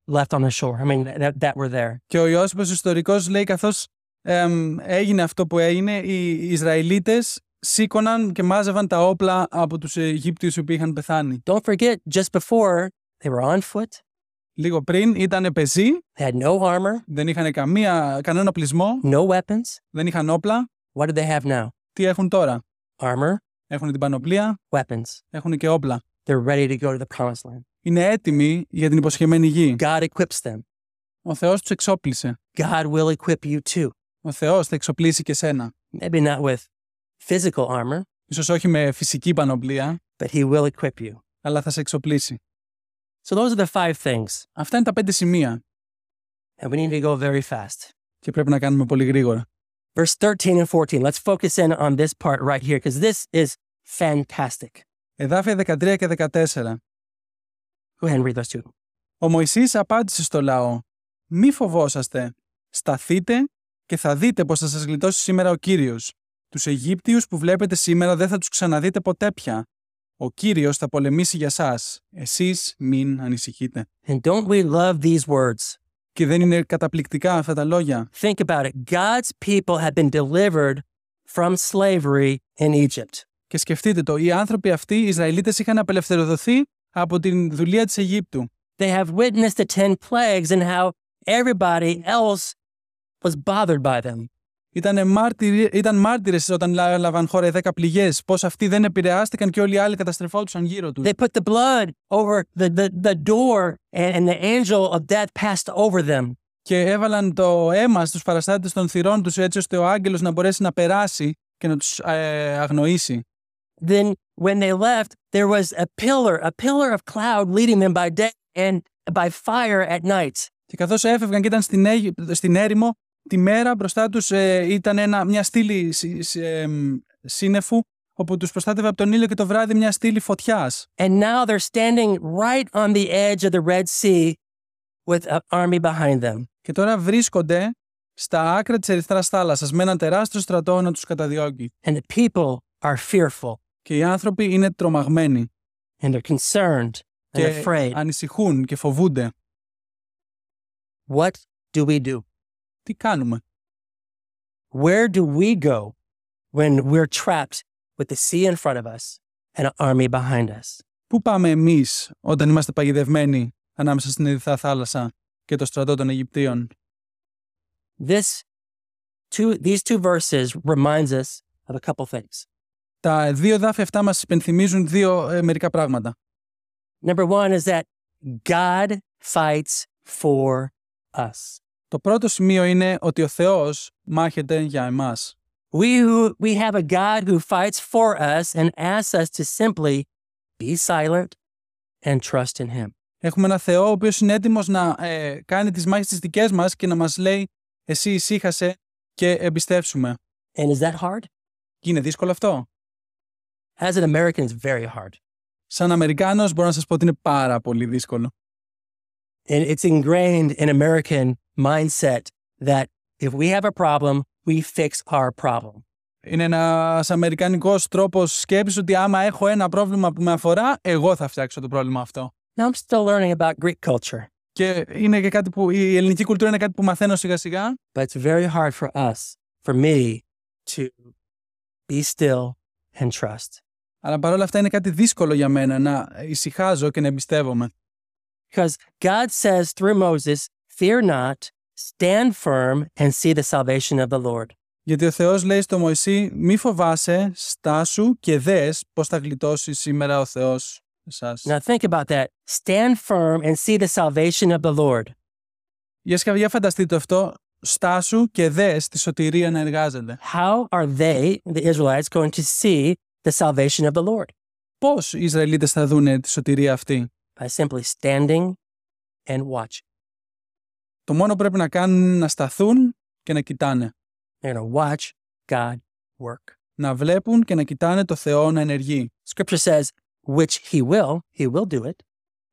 left on the shore. I mean, that, that were there. Και ο Ιώσυπος ιστορικός λέει καθώς εμ, έγινε αυτό που έγινε, οι Ισραηλίτες σήκωναν και μάζευαν τα όπλα από τους Αιγύπτιους οι οποίοι είχαν πεθάνει. Don't forget, just before, they were on foot, Λίγο πριν ήταν πεζοί, they had no armor, δεν είχαν καμία, κανένα οπλισμό, no weapons. δεν είχαν όπλα. What do they have now? Τι έχουν τώρα; Armor, Έχουν την πανοπλία, weapons. έχουν και όπλα. They're ready to go to the promised land. Είναι έτοιμοι για την υποσχεμένη γη. God equips them. Ο Θεός τους εξόπλισε. God will equip you too. Ο Θεός θα εξοπλίσει και σένα. Maybe not with physical armor, Ίσως όχι με φυσική πανοπλία, but He will equip you. αλλά θα σε εξοπλίσει. So those are the five things. Αυτά είναι τα πέντε σημεία And we need to go very fast. και πρέπει να κάνουμε πολύ γρήγορα. Verse 13 and 14. Let's focus in on this part right here because this is fantastic. Εδάφια 13 και 14. Go ahead and read those two. Ο Μωυσής απάντησε στο λαό «Μη φοβόσαστε, σταθείτε και θα δείτε πως θα σας γλιτώσει σήμερα ο Κύριος. Τους Αιγύπτιους που βλέπετε σήμερα δεν θα τους ξαναδείτε ποτέ πια. Ο Κύριος θα πολεμήσει για σας. Εσείς μην ανησυχείτε». And don't we love these words? Και δεν είναι καταπληκτικά αυτά τα λόγια. Think about it. God's people have been delivered from slavery in Egypt. Και σκεφτείτε το, οι άνθρωποι αυτοί, οι Ισραηλίτες, είχαν απελευθερωθεί από την δουλεία της Αιγύπτου. They have witnessed the 10 plagues and how everybody else was bothered by them. Ήταν, μάρτυροι, ήταν μάρτυρες όταν λά- έλαβαν χώρα οι δέκα πληγές, πως αυτοί δεν επηρεάστηκαν και όλοι οι άλλοι καταστρεφόντουσαν γύρω τους. They put the blood over the, the, the door, and, and the angel of death passed over them. Και έβαλαν το αίμα στους παραστάτες των θυρών τους έτσι ώστε ο άγγελος να μπορέσει να περάσει και να τους ε, αγνοήσει. Then, when they left, there was a pillar, a pillar of cloud leading them by day and by fire at night. Και καθώς έφευγαν και ήταν στην, Αίγυ- στην έρημο, τη μέρα μπροστά τους ε, ήταν ένα, μια στήλη σι- σι- εμ, σύννεφου όπου τους προστάτευε από τον ήλιο και το βράδυ μια στήλη φωτιάς. And now they're standing right on the edge of the Red Sea with an army behind them. Και τώρα βρίσκονται στα άκρα της ερυθράς θάλασσας με έναν τεράστιο στρατό να τους καταδιώκει. And the people are fearful Και οι άνθρωποι είναι τρομαγμένοι and they're concerned and και afraid. ανησυχούν και φοβούνται. What do we do? Τι κάνουμε; Where do we go when we're trapped with the sea in front of us and an army behind us? Πού πάμε εμείς όταν είμαστε παγιδευμένοι ανάμεσα στην ερυθρά θάλασσα και το στρατό των Αιγυπτίων; This two these two verses reminds us of a couple things. Τα δύο δάφια αυτά μας υπενθυμίζουν δύο ε, μερικά πράγματα. Number one is that God fights for us. Το πρώτο σημείο είναι ότι ο Θεός μάχεται για εμάς. We who we have a God who fights for us and asks us to simply be silent and trust in him. Έχουμε ένα Θεό ο οποίος είναι έτοιμος να ε, κάνει τις μάχες τις δικές μας και να μας λέει «Εσύ ησύχασε και εμπιστεύσουμε». And is that hard? Και είναι δύσκολο αυτό. As an American, it's very hard. Σαν Αμερικάνος μπορώ να σας πω ότι είναι πάρα πολύ δύσκολο. And it's ingrained in American mindset that if we have a problem, we fix our problem. Είναι ένας αμερικανικός τρόπος σκέψης ότι άμα έχω ένα πρόβλημα που με αφορά, εγώ θα φτιάξω το πρόβλημα αυτό. Now I'm still learning about Greek culture, Και είναι και κάτι που η ελληνική κουλτούρα είναι κάτι που μαθαίνω σιγά σιγά but it's very hard for us, for me, to be still and trust. Αλλά παρόλα αυτά είναι κάτι δύσκολο για μένα να ησυχάζω και να εμπιστεύομαι. Because God says through Moses, Fear not, stand firm, and see the salvation of the Lord. Γιατί ο Θεός λέει στο Μωυσή «Μη φοβάσαι, στάσου και δες πώς θα γλιτώσει σήμερα ο Θεός εσάς». Now think about that. Stand firm and see the salvation of the Lord. Για σκαβιά φανταστείτε αυτό, στάσου και δες τη σωτηρία να εργάζεται. How are they, the Israelites, going to see the salvation of the Lord? Πώς οι Ισραηλίτες θα δούνε τη σωτηρία αυτή. By simply standing and watching. Το μόνο που πρέπει να κάνουν είναι να σταθούν και να κοιτάνε. They're going to watch God work. Να βλέπουν και να κοιτάνε το Θεό να ενεργεί. Scripture says, which he will, he will do it.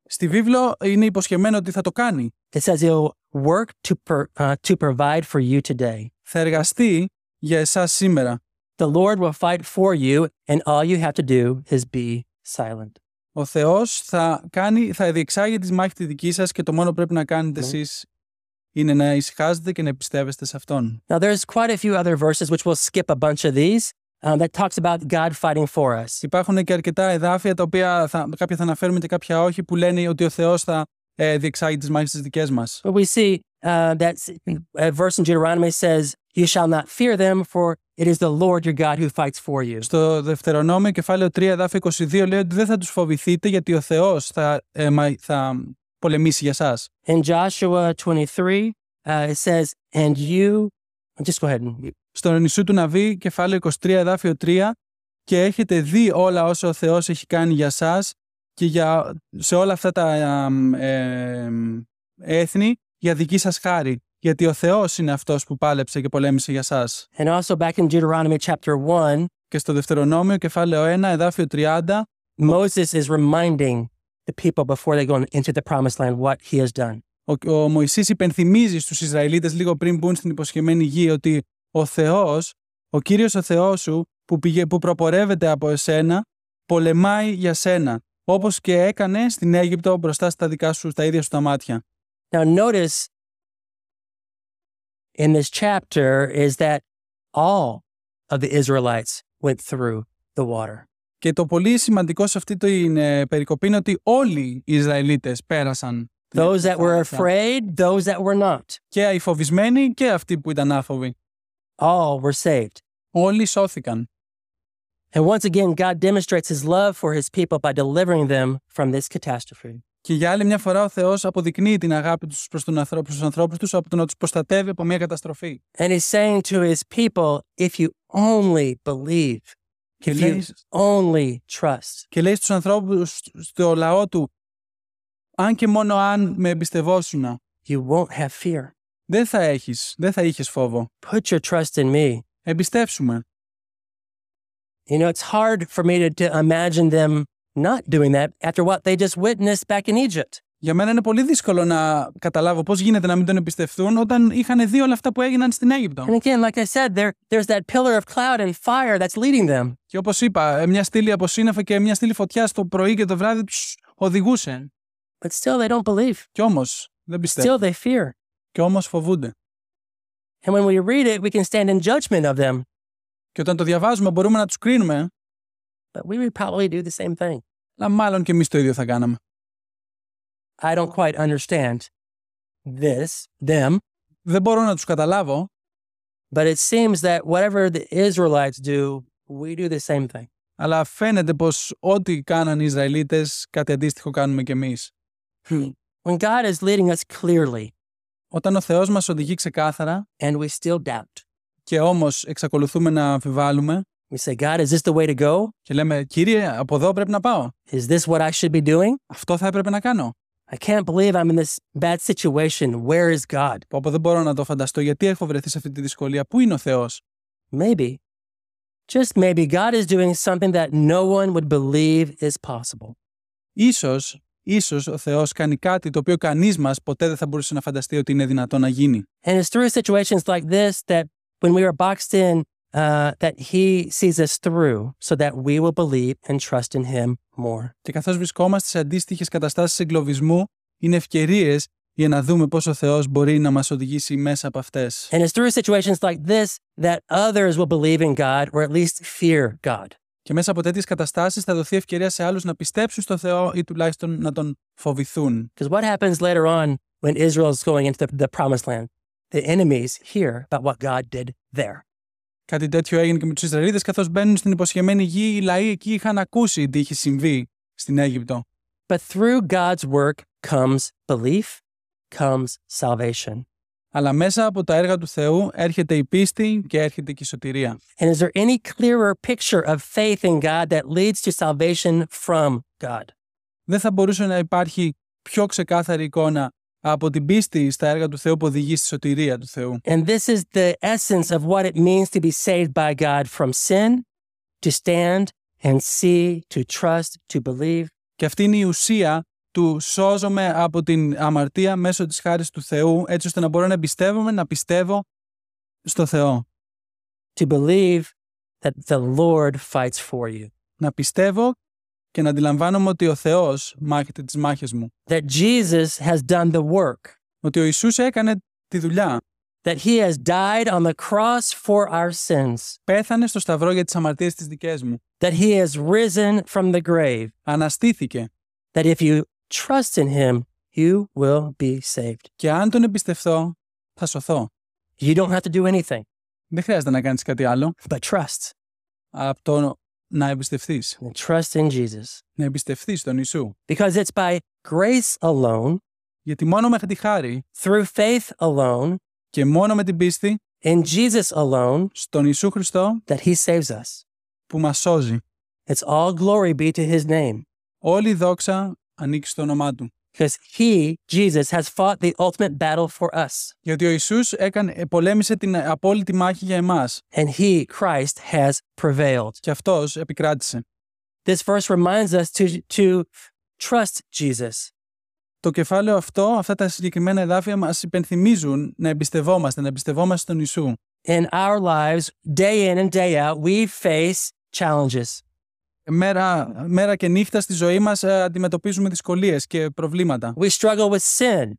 Στη βίβλο είναι υποσχεμένο ότι θα το κάνει. It says he'll work to, per, uh, to provide for you today. Θα εργαστεί για εσάς σήμερα. The Lord will fight for you, and all you have to do is be silent. Ο Θεός θα, κάνει, θα διεξάγει τη μάχη τη δική σας και το μόνο που πρέπει να κάνετε Ναι. εσείς είναι να ησυχάζετε και να πιστεύεστε σε Αυτόν. Now, there's quite a few other verses, which we'll skip a bunch of these, um, that talks about God fighting for us. Υπάρχουν και αρκετά εδάφια τα οποία θα, κάποια θα αναφέρουμε και κάποια όχι που λένε ότι ο Θεός θα ε, διεξάγει τις μάχες τις δικές μας. But we see uh, that s- a verse in Deuteronomy says, You shall not fear them, for it is the Lord your God who fights for you. Στο Δευτερονόμιο κεφάλαιο 3 εδάφιο 22 λέει ότι δεν θα τους φοβηθείτε γιατί ο Θεός θα, ε, μα- θα πολεμήσει για σας. In Joshua 23, uh, it says, And you, just go ahead and Στον νησού του Ναβί, κεφάλαιο 23, εδάφιο 3, και έχετε δει όλα όσα ο Θεός έχει κάνει για σας και για, σε όλα αυτά τα αμ, ε, έθνη για δική σας χάρη. Γιατί ο Θεός είναι αυτός που πάλεψε και πολέμησε για σας. And also back in Deuteronomy chapter 1, Και στο Δευτερονόμιο, κεφάλαιο 1, εδάφιο 30, Moses is reminding the people before they go into the promised land what he has done. ο, ο Μωυσής υπενθυμίζει στους Ισραηλίτες λίγο πριν μπουν στην υποσχεμένη γη ότι ο Θεός, ο Κύριος ο Θεός σου που, πηγε, που προπορεύεται από εσένα, πολεμάει για σένα, όπως και έκανε στην Αίγυπτο μπροστά στα δικά σου, στα ίδια σου τα μάτια. Now, notice in this chapter is that all of the Israelites went through the water. Και το πολύ σημαντικό σε αυτή την ε, περικοπή είναι ότι όλοι οι Ισραηλίτες πέρασαν. την Those that were θάλασσα. afraid, those that were not, Και οι φοβισμένοι και αυτοί που ήταν άφοβοι. all were saved. Όλοι σώθηκαν. And once again, God demonstrates his love for his people by delivering them from this catastrophe. Και για άλλη μια φορά ο Θεός αποδεικνύει την αγάπη τους προς, τον ανθρώπου, προς τους ανθρώπους τους από το να τους προστατεύει από μια καταστροφή. And he's saying to his people, if you only believe, Και if you λέει, only trust, και λέει στους ανθρώπους, στο λαό του, αν και μόνο αν με εμπιστευόσουνα, you won't have fear. δεν θα έχεις, δεν θα είχες φόβο. Put your trust in me. Εμπιστεύσουμε. You know, it's hard for me to, to imagine them not doing that after what they just witnessed back in Egypt. Για μένα είναι πολύ δύσκολο να καταλάβω πώς γίνεται να μην τον εμπιστευτούν όταν είχαν δει όλα αυτά που έγιναν στην Αίγυπτο. And again, like I said, there, there's that pillar of cloud and fire that's leading them. Και όπως είπα, ε, μια στήλη από σύννεφα και μια στήλη φωτιάς το πρωί και το βράδυ τους οδηγούσε. But still, they don't believe. Κι όμως δεν πιστεύουν. Still, they fear. Κι όμως φοβούνται. And when we read it, we can stand in judgment of them, Και όταν το διαβάζουμε μπορούμε να τους κρίνουμε, but we would probably do the same thing. αλλά μάλλον και εμείς το ίδιο θα κάναμε. I don't quite understand this, them, Δεν μπορώ να τους καταλάβω, but it seems that whatever the Israelites do, we do the same thing. αλλά φαίνεται πως ό,τι κάναν οι Ισραηλίτες, κάτι αντίστοιχο κάνουμε κι εμείς. When God is leading us clearly Όταν ο Θεός μας οδηγεί ξεκάθαρα and we still doubt, και όμως εξακολουθούμε να αμφιβάλλουμε we say, God, is this the way to go? και λέμε «Κύριε, από εδώ πρέπει να πάω. Is this what I should be doing? Αυτό θα έπρεπε να κάνω». I can't believe I'm in this bad situation. Where is God? Πω, πω, δεν μπορώ να το φανταστώ γιατί έχω βρεθεί σε αυτή τη δυσκολία. Πού είναι ο Θεός. Maybe, just maybe, God is doing something that no one would believe is possible. Ίσως, ίσως ο Θεός κάνει κάτι το οποίο κανείς μας ποτέ δεν θα μπορούσε να φανταστεί ότι είναι δυνατό να γίνει. And it's through situations like this that when we are boxed in, uh, that He sees us through so that we will believe and trust in Him more. Και καθώς βρισκόμαστε σε αντίστοιχες καταστάσεις εγκλωβισμού, είναι ευκαιρίες για να δούμε πώς ο Θεός μπορεί να μας οδηγήσει μέσα από αυτές. And it's through situations like this that others will believe in God or at least fear God. Και μέσα από τέτοιες καταστάσεις θα δοθεί ευκαιρία σε άλλους να πιστέψουν στο Θεό ή τουλάχιστον να τον φοβηθούν. Because what happens later on when Israel is going into the, the promised land? The enemies hear about what God did there. Κάτι τέτοιο έγινε και με τους Ισραηλίτες καθώς μπαίνουν στην υποσχεμένη γη. Οι λαοί εκεί είχαν ακούσει τι είχε συμβεί στην Αίγυπτο. But through God's work comes belief, comes salvation. Αλλά μέσα από τα έργα του Θεού έρχεται η πίστη και έρχεται και η σωτηρία. And is there any clearer picture of faith in God that leads to salvation from God? Δεν θα μπορούσε να υπάρχει πιο ξεκάθαρη εικόνα από την πίστη στα έργα του Θεού που οδηγεί στη σωτηρία του Θεού. And this is the essence of what it means to be saved by God from sin, to stand and see, to trust, to believe, Και αυτή είναι η ουσία του σώζομαι από την αμαρτία μέσω της χάρης του Θεού, έτσι ώστε να μπορώ να εμπιστεύομαι, να πιστεύω στο Θεό. to believe that the Lord fights for you, Να πιστεύω και να αντιλαμβάνομαι ότι ο Θεός μάχεται τις μάχες μου. that Jesus has done the work, Ότι ο Ιησούς έκανε τη δουλειά. that he has died on the cross for our sins, Πέθανε στο σταυρό για τις αμαρτίες τις δικές μου. that he has risen from the grave, Αναστήθηκε. that if you trust in him, you will be saved. Και αν τον εμπιστευτώ, θα σωθώ. You don't have to do anything Δεν χρειάζεται να κάνεις κάτι άλλο but trust από το να εμπιστευτείς. and trust in Jesus. Να εμπιστευτείς τον Ιησού. Because it's by grace alone, Γιατί μόνο μέχρι τη χάρη through faith alone, και μόνο με την πίστη in Jesus alone, στον Ιησού Χριστό that he saves us. που μας σώζει. It's all glory be to his name. Όλη η δόξα ανήκει στο όνομά Του. Because he, Jesus, has fought the ultimate battle for us. Γιατί ο Ιησούς έκανε, ε, πολέμησε την απόλυτη μάχη για εμάς And he, Christ, has prevailed. και Αυτός επικράτησε. This verse reminds us to, to trust Jesus. Το κεφάλαιο αυτό, αυτά τα συγκεκριμένα εδάφια μας υπενθυμίζουν να εμπιστευόμαστε, να εμπιστευόμαστε στον Ιησού. In our lives, day in and day out, we face challenges. Μέρα, μέρα και νύχτα στη ζωή μας ε, αντιμετωπίζουμε δυσκολίες και προβλήματα. We struggle with sin.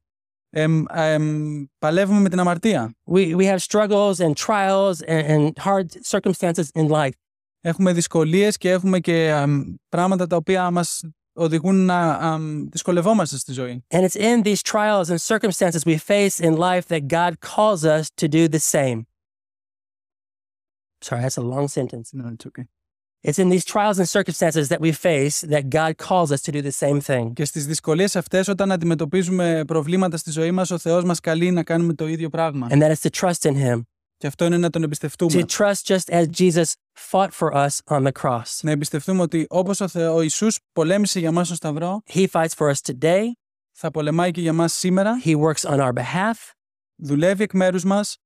Εμ, εμ, παλεύουμε με την αμαρτία. We, we have struggles and trials and, and hard circumstances in life. Έχουμε δυσκολίες και έχουμε και εμ, πράγματα τα οποία μας οδηγούν να εμ, δυσκολευόμαστε στη ζωή. And it's in these trials and circumstances we face in life that God calls us to do the same. Sorry, that's a long sentence. No, it's okay. It's in these trials and circumstances that we face that God calls us to do the same thing. Και στις δυσκολίες αυτές όταν αντιμετωπίζουμε προβλήματα στη ζωή μας, ο Θεός μας καλεί να κάνουμε το ίδιο πράγμα. And that is to trust in Him, Και αυτό είναι να τον εμπιστευτούμε. to trust just as Jesus fought for us on the cross. Να εμπιστευτούμε ότι όπως ο, Θεό, ο Ιησούς πολέμησε για μας στο Σταυρό, He fights for us today, θα πολεμάει και για μας σήμερα, He works on our behalf. δουλεύει εκ μέρους μας.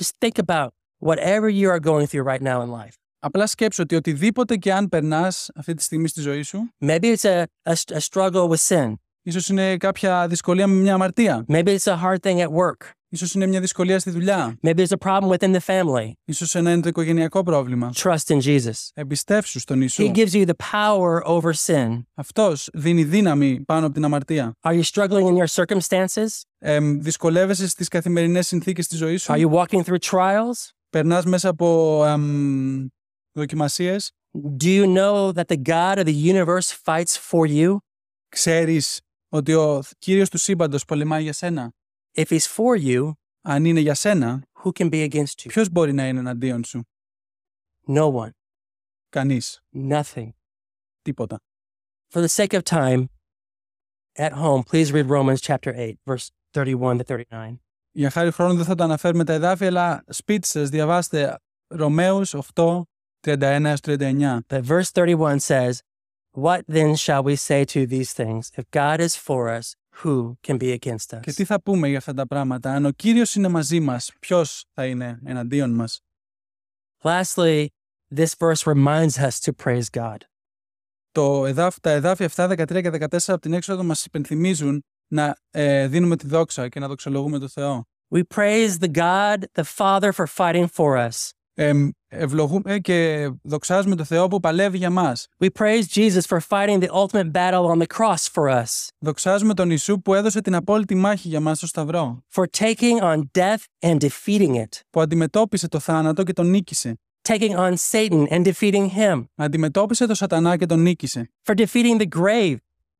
Just think about whatever you are going through right now in life. Απλά σκέψου ότι οτιδήποτε και αν περνάς αυτή τη στιγμή στη ζωή σου, Maybe it's a, a, a struggle with sin. ίσως είναι κάποια δυσκολία με μια αμαρτία, Maybe it's a hard thing at work. ίσως είναι μια δυσκολία στη δουλειά, Maybe there's a problem within the family. ίσως ένα είναι το οικογενειακό πρόβλημα. Trust in Jesus. Εμπιστεύσου στον He Ιησού. gives you the power over sin. Αυτός δίνει δύναμη πάνω από την αμαρτία. Are you struggling in your circumstances? Εμ, δυσκολεύεσαι στις καθημερινές συνθήκες της ζωής σου; Are you walking through trials? Περνάς μέσα από εμ, δοκιμασίες. Do you know that the God of the universe fights for you? Ξέρεις ότι ο Κύριος του σύμπαντος πολεμάει για σένα; If he's for you, Αν είναι για σένα, who can be against you? ποιος μπορεί να είναι εναντίον σου; No one. Κανείς. Nothing. Τίποτα. For the sake of time, at home, please read Romans chapter 8, verse 31 to 39. Για χάρη χρόνου δεν θα το αναφέρουμε τα εδάφια, αλλά σπίτι σας διαβάστε Ρωμαίους 8, 31 έως 39. But verse 31 says, What then shall we say to these things? If God is for us, who can be against Και us? τι θα πούμε για αυτά τα πράγματα; Αν ο Κύριος είναι μαζί μας, ποιος θα είναι εναντίον μας; Lastly, this verse reminds us to praise God. Το εδάφ, τα εδάφια 7, 13 και 14 από την έξοδο μας υπενθυμίζουν να ε, δίνουμε τη δόξα και να δοξολογούμε τον Θεό. We praise the God, the Father, for fighting for us. Ε, ευλογούμε και δοξάζουμε τον Θεό που παλεύει για μας. We praise Jesus for fighting the ultimate battle on the cross for us, Δοξάζουμε τον Ιησού που έδωσε την απόλυτη μάχη για μας στο Σταυρό. for taking on death and defeating it, Που αντιμετώπισε το θάνατο και τον νίκησε. taking on Satan and defeating him, Αντιμετώπισε τον σατανά και τον νίκησε. for defeating the grave,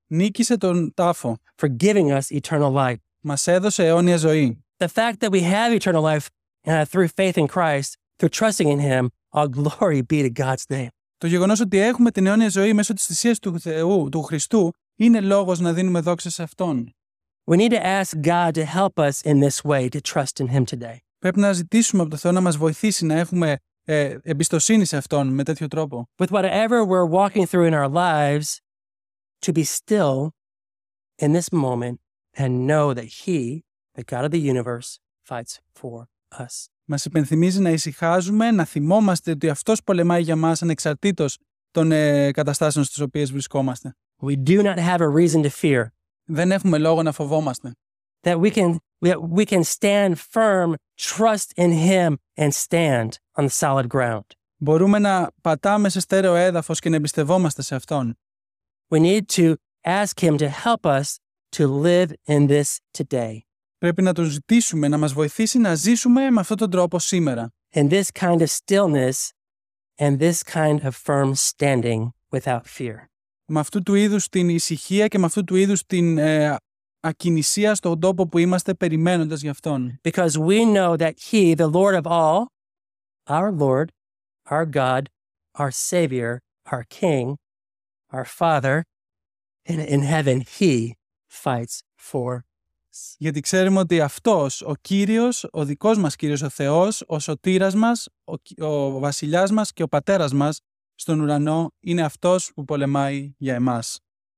Νίκησε τον τάφο. for giving us eternal life. Μας έδωσε αιώνια ζωή. The fact that we have eternal life uh, through faith in Christ, through trusting in Him, all glory be to God's name. Το γεγονός ότι έχουμε την αιώνια ζωή μέσω της θυσίας του Θεού, του Χριστού, είναι λόγος να δίνουμε δόξα σε Αυτόν. We need to ask God to help us in this way to trust in Him today. Πρέπει να ζητήσουμε από τον Θεό να μας βοηθήσει να έχουμε ε, εμπιστοσύνη σε Αυτόν με τέτοιο τρόπο. With whatever we're walking through in our lives, to be still in this moment and know that He, the God of the universe, fights for us. Μας υπενθυμίζει να ησυχάζουμε, να θυμόμαστε ότι Αυτός πολεμάει για μας ανεξαρτήτως των ε, καταστάσεων στις οποίες βρισκόμαστε. We do not have a reason to fear, Δεν έχουμε λόγο να φοβόμαστε. that we can, that we can stand firm, trust in Him, and stand on the solid ground. Μπορούμε να πατάμε σε στέρεο έδαφος και να εμπιστευόμαστε σε Αυτόν. We need to ask Him to help us to live in this today, Πρέπει να Τον ζητήσουμε να μας βοηθήσει να ζήσουμε με αυτόν τον τρόπο σήμερα. in this kind of stillness and this kind of firm standing without fear. Με αυτού του είδους την ησυχία και με αυτού του είδους την ε, ακινησία στον τόπο που είμαστε περιμένοντας γι' Αυτόν. because we know that He, the Lord of all, our Lord, our God, our Savior, our King, our Father, in, in heaven, He fights for us. Γιατί ξέρουμε ότι αυτός, ο Κύριος, ο δικός μας Κύριος ο Θεός, ο σωτήρας μας, ο, Κι- ο βασιλιάς μας και ο πατέρας μας στον ουρανό είναι αυτός που πολεμάει για εμάς.